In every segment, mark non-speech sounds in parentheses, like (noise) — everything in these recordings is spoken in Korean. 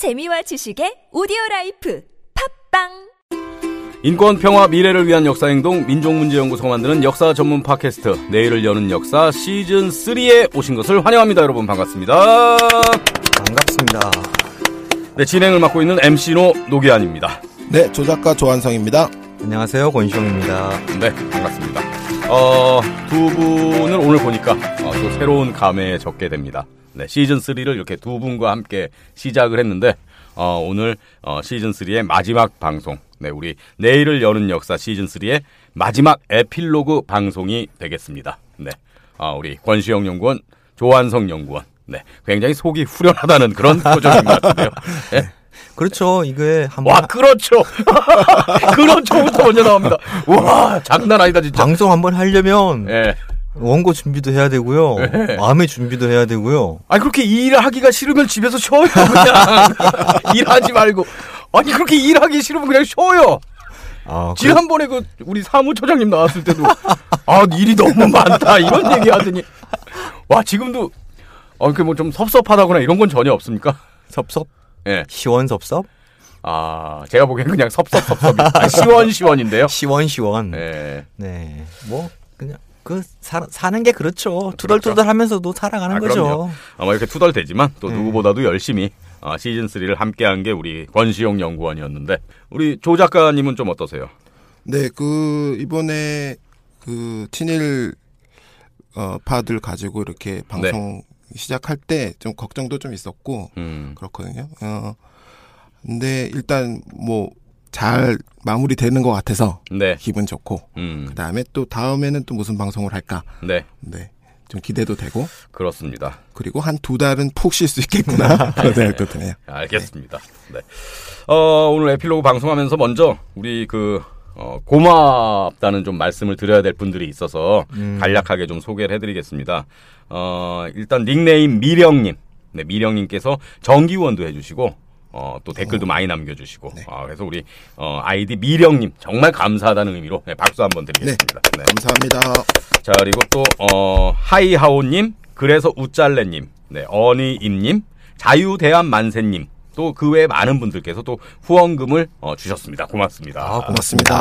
재미와 지식의 오디오 라이프 팟빵 인권, 평화, 미래를 위한 역사 행동 민족 문제 연구소가 만드는 역사 전문 팟캐스트 내일을 여는 역사 시즌 3에 오신 것을 환영합니다. 여러분 반갑습니다. 반갑습니다. 네, 진행을 맡고 있는 MC노 노기안입니다. 네, 조작가 조한성입니다. 안녕하세요, 권시영입니다. 네, 반갑습니다. 어, 두 분을 오늘 보니까 어, 또 새로운 감회에 젖게 됩니다. 네, 시즌 3를 이렇게 두 분과 함께 시작을 했는데 어, 오늘 어, 시즌 3의 마지막 방송. 네, 우리 내일을 여는 역사 시즌 3의 마지막 에필로그 방송이 되겠습니다. 네. 아, 우리 권시영 연구원, 조한성 연구원. 네. 굉장히 속이 후련하다는 그런 (laughs) 표정인 것 같은데요. 네. 그렇죠. 이게 한번 와, 그렇죠. (laughs) 그렇죠부터 먼저 나옵니다. (laughs) 와, 장난 아니다, 진짜. 방송 한번 하려면 예. 원고 준비도 해야 되고요. 네. 마음의 준비도 해야 되고요. 아니 그렇게 일하기가 싫으면 집에서 쉬어요 그냥 (laughs) 일하지 말고 아니 그렇게 일하기 싫으면 그냥 쉬어요 아, 그- 지난번에 그 우리 사무처장님 나왔을 때도 아 일이 너무 많다 이런 얘기 하더니 와 지금도 어그뭐 좀 섭섭하다거나 이런 건 전혀 없습니까 섭섭, 예. 시원섭섭, 아 제가 보기엔 그냥 섭섭섭섭이 아, 시원시원인데요 시원시원. 네. 예. 뭐 그 사, 사는 게 그렇죠. 투덜투덜하면서도 살아가는 아, 거죠. 아마 이렇게 투덜대지만 또 네. 누구보다도 열심히 아, 시즌 3를 함께한 게 우리 권시용 연구원이었는데 우리 조 작가님은 좀 어떠세요? 네, 그 이번에 그 친일 어 파들 가지고 이렇게 방송 시작할 때 좀 걱정도 좀 있었고 음, 그렇거든요. 어 근데 일단 뭐 잘 마무리되는 것 같아서 네, 기분 좋고 음, 그 다음에 또 다음에는 또 무슨 방송을 할까 네, 네. 좀 기대도 되고 그렇습니다. 그리고 한 두 달은 푹 쉴 수 있겠구나 (laughs) 그런 생각도 드네요. 알겠습니다. 네. 어, 오늘 에필로그 방송하면서 먼저 우리 그 어, 고맙다는 좀 말씀을 드려야 될 분들이 있어서 음. 간략하게 좀 소개를 해드리겠습니다. 어, 일단 닉네임 미령님, 네, 미령님께서 정기원도 해주시고 어, 또 댓글도 많이 남겨주시고 네. 아, 그래서 우리 어, 아이디 미령님 정말 감사하다는 의미로 네, 박수 한번 드리겠습니다. 네. 감사합니다. 자 그리고 또 어, 하이하오님 그래서 우짤레님 네, 어니임님 자유대한 만세님 또 그 외에 많은 분들께서 또 후원금을 어, 주셨습니다. 고맙습니다. 아, 고맙습니다.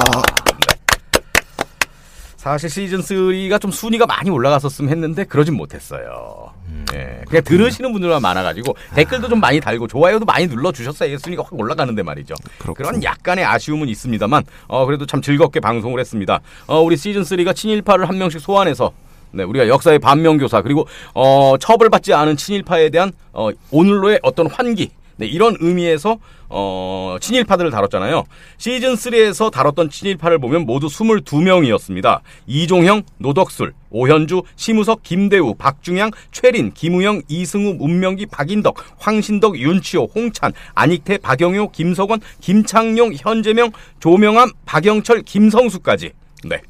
사실 시즌 3가 좀 순위가 많이 올라갔었으면 했는데 그러진 못했어요. 예, 그냥 들으시는 분들만 많아가지고 댓글도 좀 많이 달고 좋아요도 많이 눌러 주셨어야 순위가 확 올라가는데 말이죠. 그렇군요. 그런 약간의 아쉬움은 있습니다만 어, 그래도 참 즐겁게 방송을 했습니다. 어, 우리 시즌 3가 친일파를 한 명씩 소환해서 네, 우리가 역사의 반면교사 그리고 어, 처벌받지 않은 친일파에 대한 어, 오늘로의 어떤 환기 네, 이런 의미에서 어, 친일파들을 다뤘잖아요. 시즌 3에서 다뤘던 친일파를 보면 모두 22명이었습니다. 이종형, 노덕술, 오현주, 심우석, 김대우, 박중양, 최린, 김우영, 이승우, 문명기, 박인덕, 황신덕, 윤치호, 홍찬, 안익태, 박영효, 김석원, 김창룡, 현재명, 조명암, 박영철, 김성수까지. 네.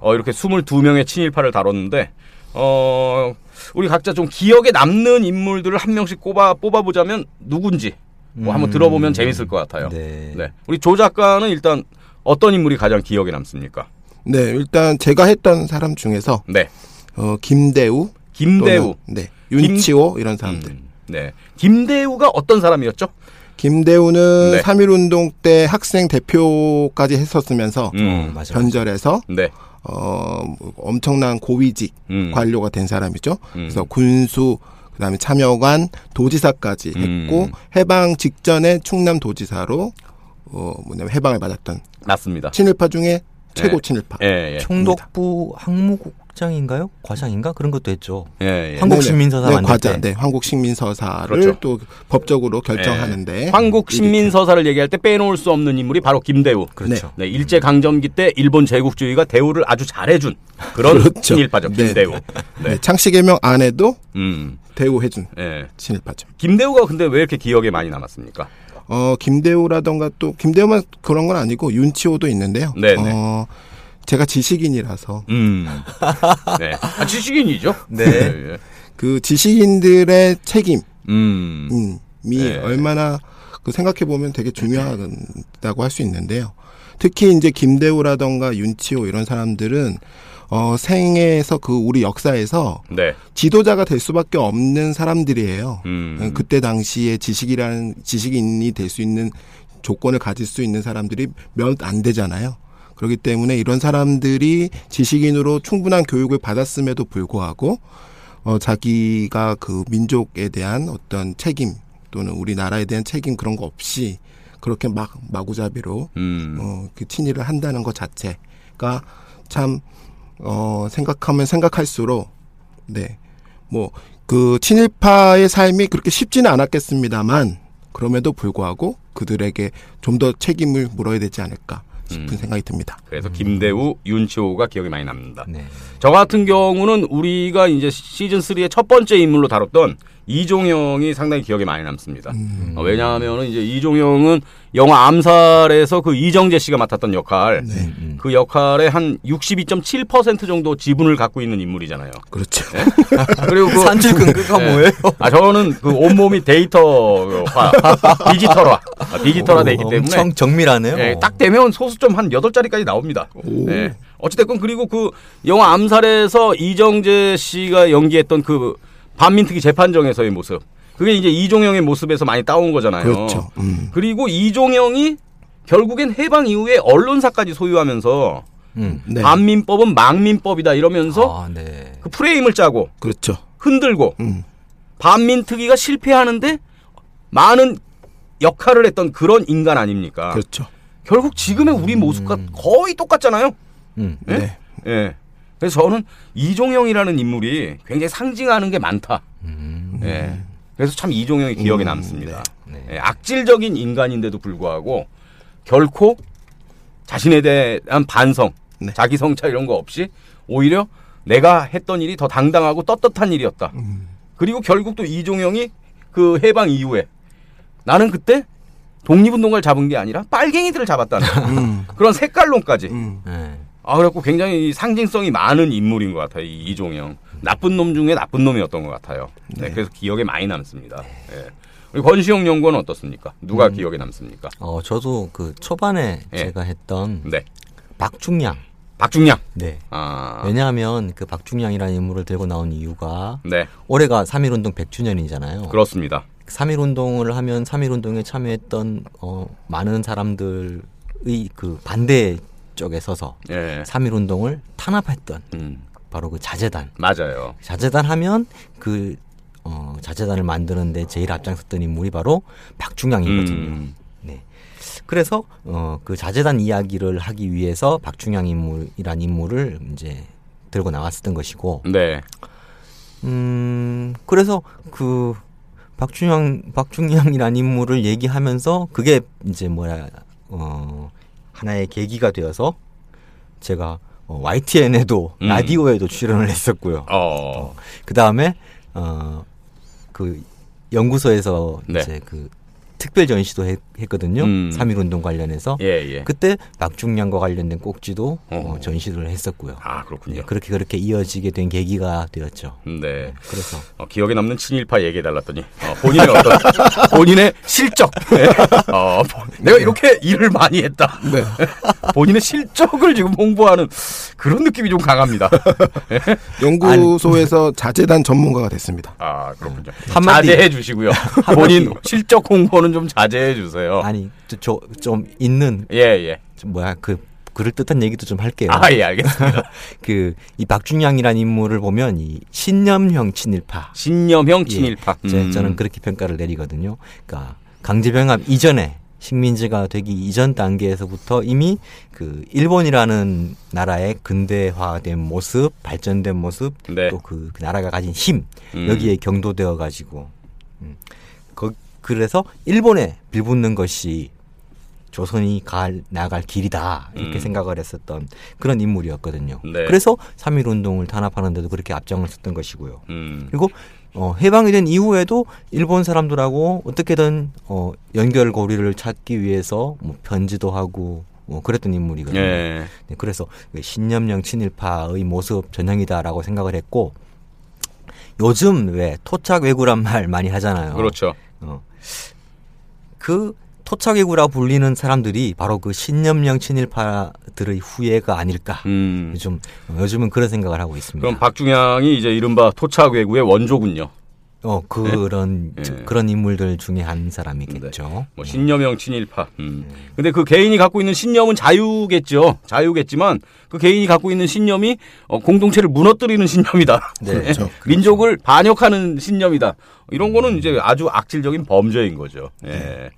어, 이렇게 22명의 친일파를 다뤘는데 어, 우리 각자 좀 기억에 남는 인물들을 한 명씩 꼽아 뽑아보자면 누군지 뭐 한번 음. 들어보면 재밌을 것 같아요. 네. 네. 우리 조 작가는 일단 어떤 인물이 가장 기억에 남습니까? 네, 일단 제가 했던 사람 중에서 네. 어 김대우, 김대우. 또는, 네, 윤치호 이런 사람들. 음, 네. 김대우가 어떤 사람이었죠? 김대우는 네. 3.1 운동 때 학생 대표까지 했었으면서 음. 어, 맞아. 변절해서 네. 어 엄청난 고위직 음. 관료가 된 사람이죠. 음. 그래서 군수 그다음에 참여관 도지사까지 했고 음. 해방 직전에 충남 도지사로 어 뭐냐면 해방을 맞았던 맞습니다. 친일파 중에 최고 네. 친일파. 예, 예. 총독부 항무국장인가요? 과장인가? 그런 것도 했죠. 예, 예. 한국 네네. 식민서사 네, 과자, 때. 네, 한국 식민서사를 그렇죠. 또 법적으로 결정하는데 한국 식민 서사를 얘기할 때 빼놓을 수 없는 인물이 바로 김대우. 그렇죠. 네, 일제 강점기 때 일본 제국주의가 대우를 아주 잘해준 그런 그렇죠. 친일파죠. 네, 김대우. 네. 네. 네, 창씨개명 안에도 음. 대우해준 예. 친일파죠. 김대우가 근데 왜 이렇게 기억에 많이 남았습니까? 어 김대우라던가 또 김대우만 그런 건 아니고 윤치호도 있는데요. 네네. 어 제가 지식인이라서 음. (laughs) 네. 아, 지식인이죠. 네. 예. 그 지식인들의 책임이 음. 네. 얼마나 그 생각해 보면 되게 중요하다고 할 수 있는데요. 특히 이제 김대우라던가 윤치호 이런 사람들은 어, 생에서 그 우리 역사에서 네. 지도자가 될 수밖에 없는 사람들이에요. 음. 그때 당시에 지식이라는 지식인이 될 수 있는 조건을 가질 수 있는 사람들이 몇 안 되잖아요. 그렇기 때문에 이런 사람들이 지식인으로 충분한 교육을 받았음에도 불구하고 어 자기가 그 민족에 대한 어떤 책임 또는 우리나라에 대한 책임 그런 거 없이 그렇게 막 마구잡이로 음. 어, 그 친일을 한다는 것 자체가 참, 어, 생각하면 생각할수록, 네. 뭐, 그 친일파의 삶이 그렇게 쉽지는 않았겠습니다만, 그럼에도 불구하고 그들에게 좀 더 책임을 물어야 되지 않을까 싶은 음. 생각이 듭니다. 그래서 김대우, 윤치호가 기억이 많이 납니다. 네. 저 같은 경우는 우리가 이제 시즌 3의 첫 번째 인물로 다뤘던 이종영이 상당히 기억에 많이 남습니다. 어, 왜냐하면은 이제 이종영은 영화 암살에서 그 이정재 씨가 맡았던 역할, 네. 음. 그 역할의 한 62.7% 정도 지분을 갖고 있는 인물이잖아요. 그렇죠. 그리고 그 (laughs) 산출근그가 네. 뭐예요? 아 저는 그 온몸이 데이터화, (laughs) 디지털화, 아, 디지털화 되기 때문에 엄청 정밀하네요. 예, 딱 되면 소수 점 한 8자리까지 나옵니다. 예. 어찌됐건 그리고 그 영화 암살에서 이정재 씨가 연기했던 그 반민특위 재판정에서의 모습. 그게 이제 이종영의 모습에서 많이 따온 거잖아요. 그렇죠. 음. 그리고 이종영이 결국엔 해방 이후에 언론사까지 소유하면서 음. 네. 반민법은 망민법이다 이러면서 아, 네. 그 프레임을 짜고 그렇죠. 흔들고 음. 반민특위가 실패하는데 많은 역할을 했던 그런 인간 아닙니까? 그렇죠. 결국 지금의 우리 모습과 거의 똑같잖아요. 음. 예? 네. 예. 그래서 저는 이종영이라는 인물이 굉장히 상징하는 게 많다. 음. 예. 그래서 참 이종영이 기억에 음, 남습니다. 네. 예, 악질적인 인간인데도 불구하고 결코 자신에 대한 반성, 네. 자기 성찰 이런 거 없이 오히려 내가 했던 일이 더 당당하고 떳떳한 일이었다. 음. 그리고 결국 또 이종영이 그 해방 이후에 나는 그때 독립운동가를 잡은 게 아니라 빨갱이들을 잡았다는 음. 그런 색깔론까지. 음. 네. 아, 그래갖고 굉장히 상징성이 많은 인물인 것 같아요. 이 이종영. 나쁜 놈 중에 나쁜 놈이었던 것 같아요. 네, 네. 그래서 기억에 많이 남습니다. 예. 우리 권시영 연구원은 어떻습니까? 누가 음. 기억에 남습니까? 어, 저도 그 초반에 예. 제가 했던 네. 박중양. 박중량. 네. 아. 왜냐하면 그 박중양이라는 인물을 들고 나온 이유가 네. 올해가 3.1운동 100주년이잖아요. 그렇습니다. 3.1운동을 하면 3.1운동에 참여했던 어, 많은 사람들의 그 반대 쪽에 서서 예. 3.1운동을 탄압했던 음. 바로 그 자재단. 맞아요. 자재단 하면 그 어, 자재단을 만드는데 제일 앞장섰던 인물이 바로 박중양이거든요. 음. 네. 그래서 어, 그 자재단 이야기를 하기 위해서 박중양 인물이란 인물을 이제 들고 나왔었던 것이고, 네. 음, 그래서 그 박중양 박중양이란 인물을 얘기하면서 그게 이제 뭐야 어, 하나의 계기가 되어서 제가 어, YTN에도 음. 라디오에도 출연을 했었고요. 어. 그 다음에 어 그 연구소에서 네. 이제 그 특별 전시도 했, 거든요 음. 3.1 운동 관련해서 예, 예. 그때 박중량과 관련된 꼭지도 어, 어. 전시를 했었고요. 아, 그렇군요. 네, 그렇게 그렇게 이어지게 된 계기가 되었죠. 네. 그래서 어, 기억에 남는 친일파 얘기해 달랐더니 어, 본인의 어떤 (laughs) 본인의 실적 네. (laughs) 어, 보- 내가 이렇게 일을 많이 했다 네. (laughs) 본인의 실적을 지금 홍보하는 그런 느낌이 좀 강합니다 연구소에서 자재단 전문가가 됐습니다. 아 그렇군요 한마디- 자제해 주시고요 본인 실적 홍보는 좀 자제해 주세요 아니 저 좀 있는 예예 좀 뭐야 그 그럴 듯한 얘기도 좀 할게요. 아 예 알겠습니다 (laughs) 그 이 박중량이라는 인물을 보면 이 신념형 친일파. 신념형 예, 친일파 제- 음. 저는 그렇게 평가를 내리거든요. 그러니까 강제병합 이전에 식민지가 되기 이전 단계에서부터 이미 그 일본이라는 나라의 근대화된 모습, 발전된 모습, 네. 또그 나라가 가진 힘 음. 여기에 경도되어 가지고 음. 거, 그래서 일본에 빌붙는 것이 조선이 갈 나갈 길이다 이렇게 음. 생각을 했었던 그런 인물이었거든요. 네. 그래서 3.1 운동을 탄압하는데도 그렇게 앞장을 섰던 것이고요. 음. 그리고 어, 해방이 된 이후에도 일본 사람들하고 어떻게든 어, 연결 고리를 찾기 위해서 뭐 편지도 하고 뭐 그랬던 인물이거든요. 예. 네, 그래서 그 신념령 친일파의 모습 전형이다라고 생각을 했고 요즘 왜 토착 왜구란 말 많이 하잖아요. 그렇죠 어. 그 토착외구라 불리는 사람들이 바로 그 신념령 친일파들의 후예가 아닐까. 음. 요즘 요즘은 그런 생각을 하고 있습니다. 그럼 박중양이 이제 이른바 토착 외구의 원조군요. 어 그런 네. 네. 그런 인물들 중에 한 사람이겠죠. 뭐 신념형 친일파. 음. 근데 그 개인이 갖고 있는 신념은 자유겠죠. 자유겠지만 그 개인이 갖고 있는 신념이 어, 공동체를 무너뜨리는 신념이다. (laughs) 네. 그렇죠. 민족을 반역하는 신념이다. 이런 거는 이제 아주 악질적인 범죄인 거죠. 예.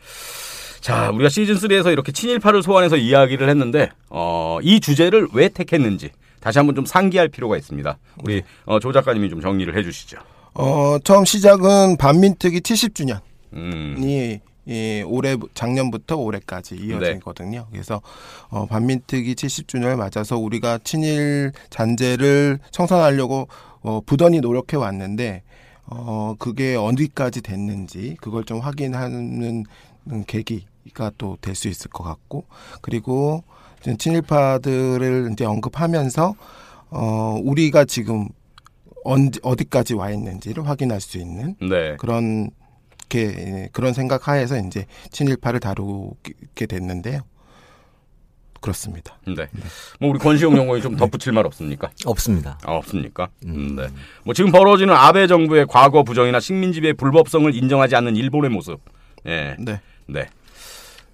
자, 우리가 시즌 3에서 이렇게 친일파를 소환해서 이야기를 했는데 어, 이 주제를 왜 택했는지 다시 한번 좀 상기할 필요가 있습니다. 우리 어, 조 작가님이 좀 정리를 해 주시죠. 어, 처음 시작은 반민특위 70주년이 음. 이 올해 작년부터 올해까지 이어지거든요. 그래서 어, 반민특위 70주년을 맞아서 우리가 친일 잔재를 청산하려고 어, 부단히 노력해 왔는데 어, 그게 어디까지 됐는지 그걸 좀 확인하는 계기가 또 될 수 있을 것 같고 그리고 친일파들을 이제 언급하면서 어, 우리가 지금 언제 어디까지 와 있는지를 확인할 수 있는 네. 그런 게 그런 생각 하에서 이제 친일파를 다루게 됐는데요. 그렇습니다. 네. 뭐 우리 권시용 연구원이 좀 덧붙일 말 없습니까? 없습니다. 아, 없습니까? 음, 네. 뭐 지금 벌어지는 아베 정부의 과거 부정이나 식민 지배의 불법성을 인정하지 않는 일본의 모습. 예. 네. 네.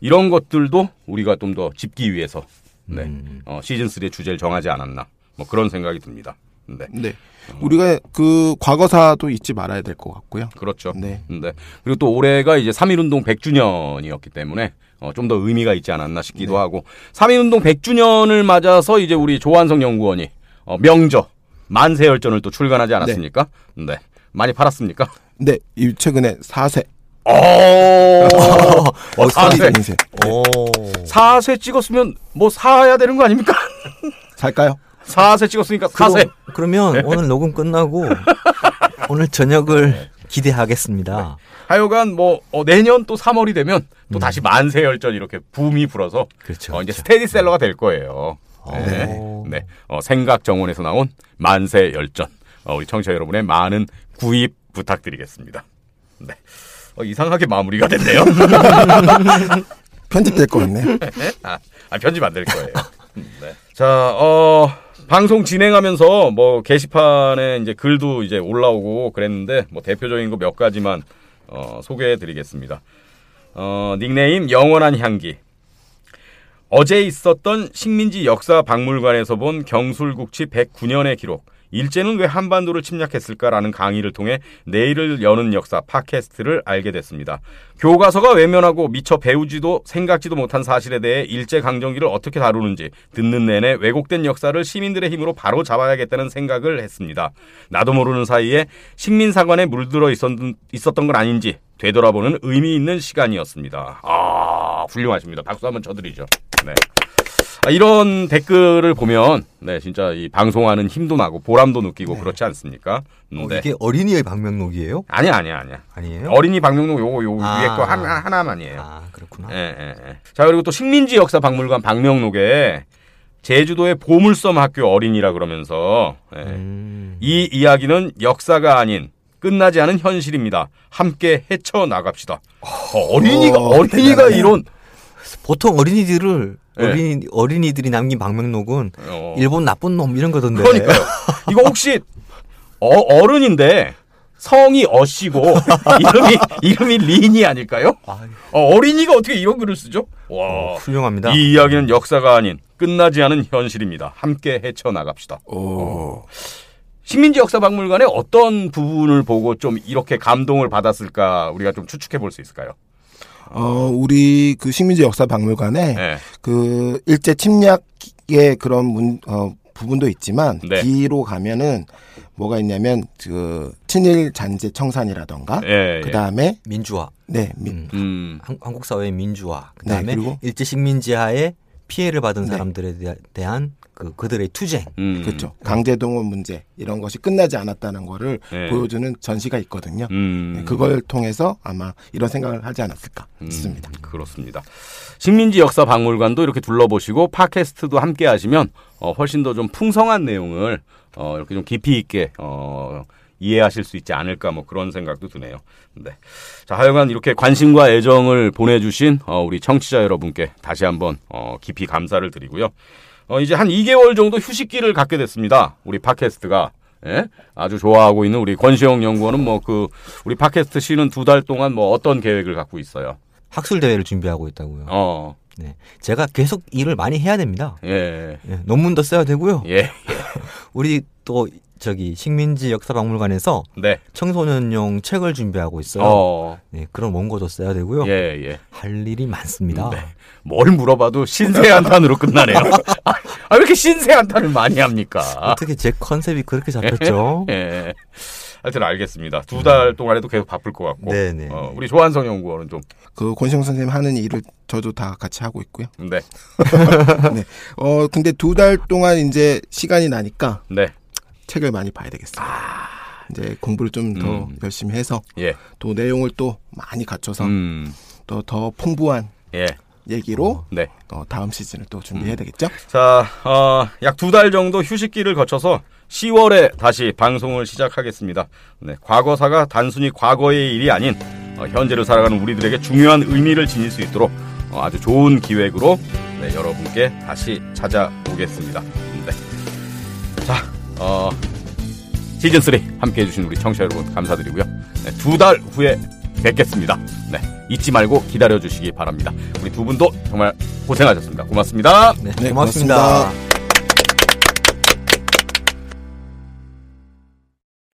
이런 것들도 우리가 좀 더 짚기 위해서 네. 음. 어, 시즌 3의 주제를 정하지 않았나. 뭐 그런 생각이 듭니다. 네. 네. 우리가 그 과거사도 잊지 말아야 될 것 같고요. 그렇죠. 네. 네. 그리고 또 올해가 이제 3.1운동 100주년이었기 때문에 어, 좀 더 의미가 있지 않았나 싶기도 네. 하고 3.1운동 100주년을 맞아서 이제 우리 조한성 연구원이 어, 명저 만세열전을 또 출간하지 않았습니까? 네. 많이 팔았습니까? 네. 이 최근에 4세. 오, (laughs) 어, 사세. 인생. 오. 사세 찍었으면 뭐 사야 되는 거 아닙니까? (laughs) 살까요? 사세 찍었으니까 사세. 그러면 오늘 녹음 끝나고 (laughs) 오늘 저녁을 기대하겠습니다. 하여간 뭐 어, 내년 또 3월이 되면 또 다시 만세 열전 이렇게 붐이 불어서 그렇죠. 어, 이제 그렇죠. 스테디셀러가 될 거예요. 네. 오. 네. 어, 생각 정원에서 나온 만세 열전. 어, 우리 청취자 여러분의 많은 구입 부탁드리겠습니다. 네. 어, 이상하게 마무리가 됐네요. (laughs) 편집될 것 같네요. (laughs) 아, 아, 편집 안 될 거예요. 네. 자, 어, 방송 진행하면서 뭐 게시판에 이제 글도 이제 올라오고 그랬는데 뭐 대표적인 거 몇 가지만 어, 소개해 드리겠습니다. 어, 닉네임 영원한 향기. 어제 있었던 식민지 역사 박물관에서 본 경술국치 109년의 기록. 일제는 왜 한반도를 침략했을까라는 강의를 통해 내일을 여는 역사 팟캐스트를 알게 됐습니다. 교과서가 외면하고 미처 배우지도 생각지도 못한 사실에 대해 일제 강점기를 어떻게 다루는지 듣는 내내 왜곡된 역사를 시민들의 힘으로 바로 잡아야겠다는 생각을 했습니다. 나도 모르는 사이에 식민사관에 물들어 있었던, 건 아닌지 되돌아보는 의미 있는 시간이었습니다. 아 훌륭하십니다. 박수 한번 쳐드리죠. 네. 아, 이런 댓글을 보면 네 진짜 이 방송하는 힘도 나고 보람도 느끼고 그렇지 않습니까? 음, 어, 네. 이게 어린이의 방명록이에요? 아니야 아니야 아니야. 아니에요? 어린이 방명록 요거 요 아. 위에 거 하나 하나만이에요. 아 그렇구나. 예, 예, 예. 자 그리고 또 식민지 역사 박물관 방명록에 제주도의 보물섬 학교 어린이라 그러면서 예. 음. 이 이야기는 역사가 아닌 끝나지 않은 현실입니다. 함께 헤쳐 나갑시다. 어, 린이가 어, 어린이가 대단하네요. 이런 보통 어린이들을 네. 어린이 어린이들이 남긴 방명록은 어. 일본 나쁜 놈 이런 거던데. 그러니까요. 이거 혹시 어, 어른인데 성이 어씨고 (laughs) 이름이 이름이 린이 아닐까요? 어, 어린이가 어떻게 이런 글을 쓰죠? 와. 훌륭합니다. 이 이야기는 역사가 아닌 끝나지 않은 현실입니다. 함께 헤쳐 나갑시다. 오. 식민지 역사 박물관의 어떤 부분을 보고 좀 이렇게 감동을 받았을까 우리가 좀 추측해 볼 수 있을까요? 어, 우리 그 식민지 역사 박물관에 네. 그 일제 침략의 그런 문, 어, 부분도 있지만 네. 뒤로 가면은 뭐가 있냐면 그 친일 잔재 청산이라던가 예, 예. 그다음에 민주화. 네, 미, 음. 음. 한, 한국 사회의 민주화. 그다음에 네, 일제 식민지하에 피해를 받은 네. 사람들에 대한 그 그들의 투쟁. 음. 그렇죠. 강제동원 문제 이런 것이 끝나지 않았다는 거를 네. 보여주는 전시가 있거든요. 음. 네, 그걸 통해서 아마 이런 생각을 하지 않았을까 음, 싶습니다. 그렇습니다. 식민지 역사 박물관도 이렇게 둘러보시고 팟캐스트도 함께 하시면 어, 훨씬 더 좀 풍성한 내용을 어, 이렇게 좀 깊이 있게 어, 이해하실 수 있지 않을까 뭐 그런 생각도 드네요. 네. 자, 하여간 이렇게 관심과 애정을 보내주신 어, 우리 청취자 여러분께 다시 한번 어, 깊이 감사를 드리고요. 어, 이제 한 2개월 정도 휴식기를 갖게 됐습니다. 우리 팟캐스트가. 예? 아주 좋아하고 있는 우리 권시영 연구원은 뭐 그 우리 팟캐스트 쉬는 두 달 동안 뭐 어떤 계획을 갖고 있어요? 학술 대회를 준비하고 있다고요. 어, 네. 제가 계속 일을 많이 해야 됩니다. 예, 예, 논문도 써야 되고요. 예, (laughs) 우리 또 저기 식민지 역사박물관에서 네, 청소년용 책을 준비하고 있어요. 어, 네, 그런 원고도 써야 되고요. 예, 예. 할 일이 많습니다. 네. 뭘 물어봐도 신세한탄으로 끝나네요. (laughs) 아, 왜 이렇게 신세한탄을 많이 합니까? 어떻게 제 컨셉이 그렇게 잡혔죠? 예. 하여튼 알겠습니다. 두 달 동안에도 계속 바쁠 것 같고. 네네. 어, 우리 조한성 연구원은 좀, 그 권시영 선생님 하는 일을 저도 다 같이 하고 있고요. 네, (laughs) 네. 어 근데 두 달 동안 이제 시간이 나니까 네, 책을 많이 봐야 되겠어요. 이제 공부를 좀더 음. 열심히 해서 예, 또 내용을 또 많이 갖춰서 음, 또더 풍부한 예, 얘기로 네. 어, 다음 시즌을 또 음. 준비해야 되겠죠? 자, 어, 약 두 달 정도 휴식기를 거쳐서 10월에 다시 방송을 시작하겠습니다. 네, 과거사가 단순히 과거의 일이 아닌 어, 현재를 살아가는 우리들에게 중요한 의미를 지닐 수 있도록 어, 아주 좋은 기획으로 네, 여러분께 다시 찾아오겠습니다. 네. 자, 어, 시즌 3 함께 해주신 우리 청취자 여러분 감사드리고요. 네, 두달 후에 뵙겠습니다. 네, 잊지 말고 기다려 주시기 바랍니다. 우리 두 분도 정말 고생하셨습니다. 고맙습니다. 네, 네, 고맙습니다. 고맙습니다.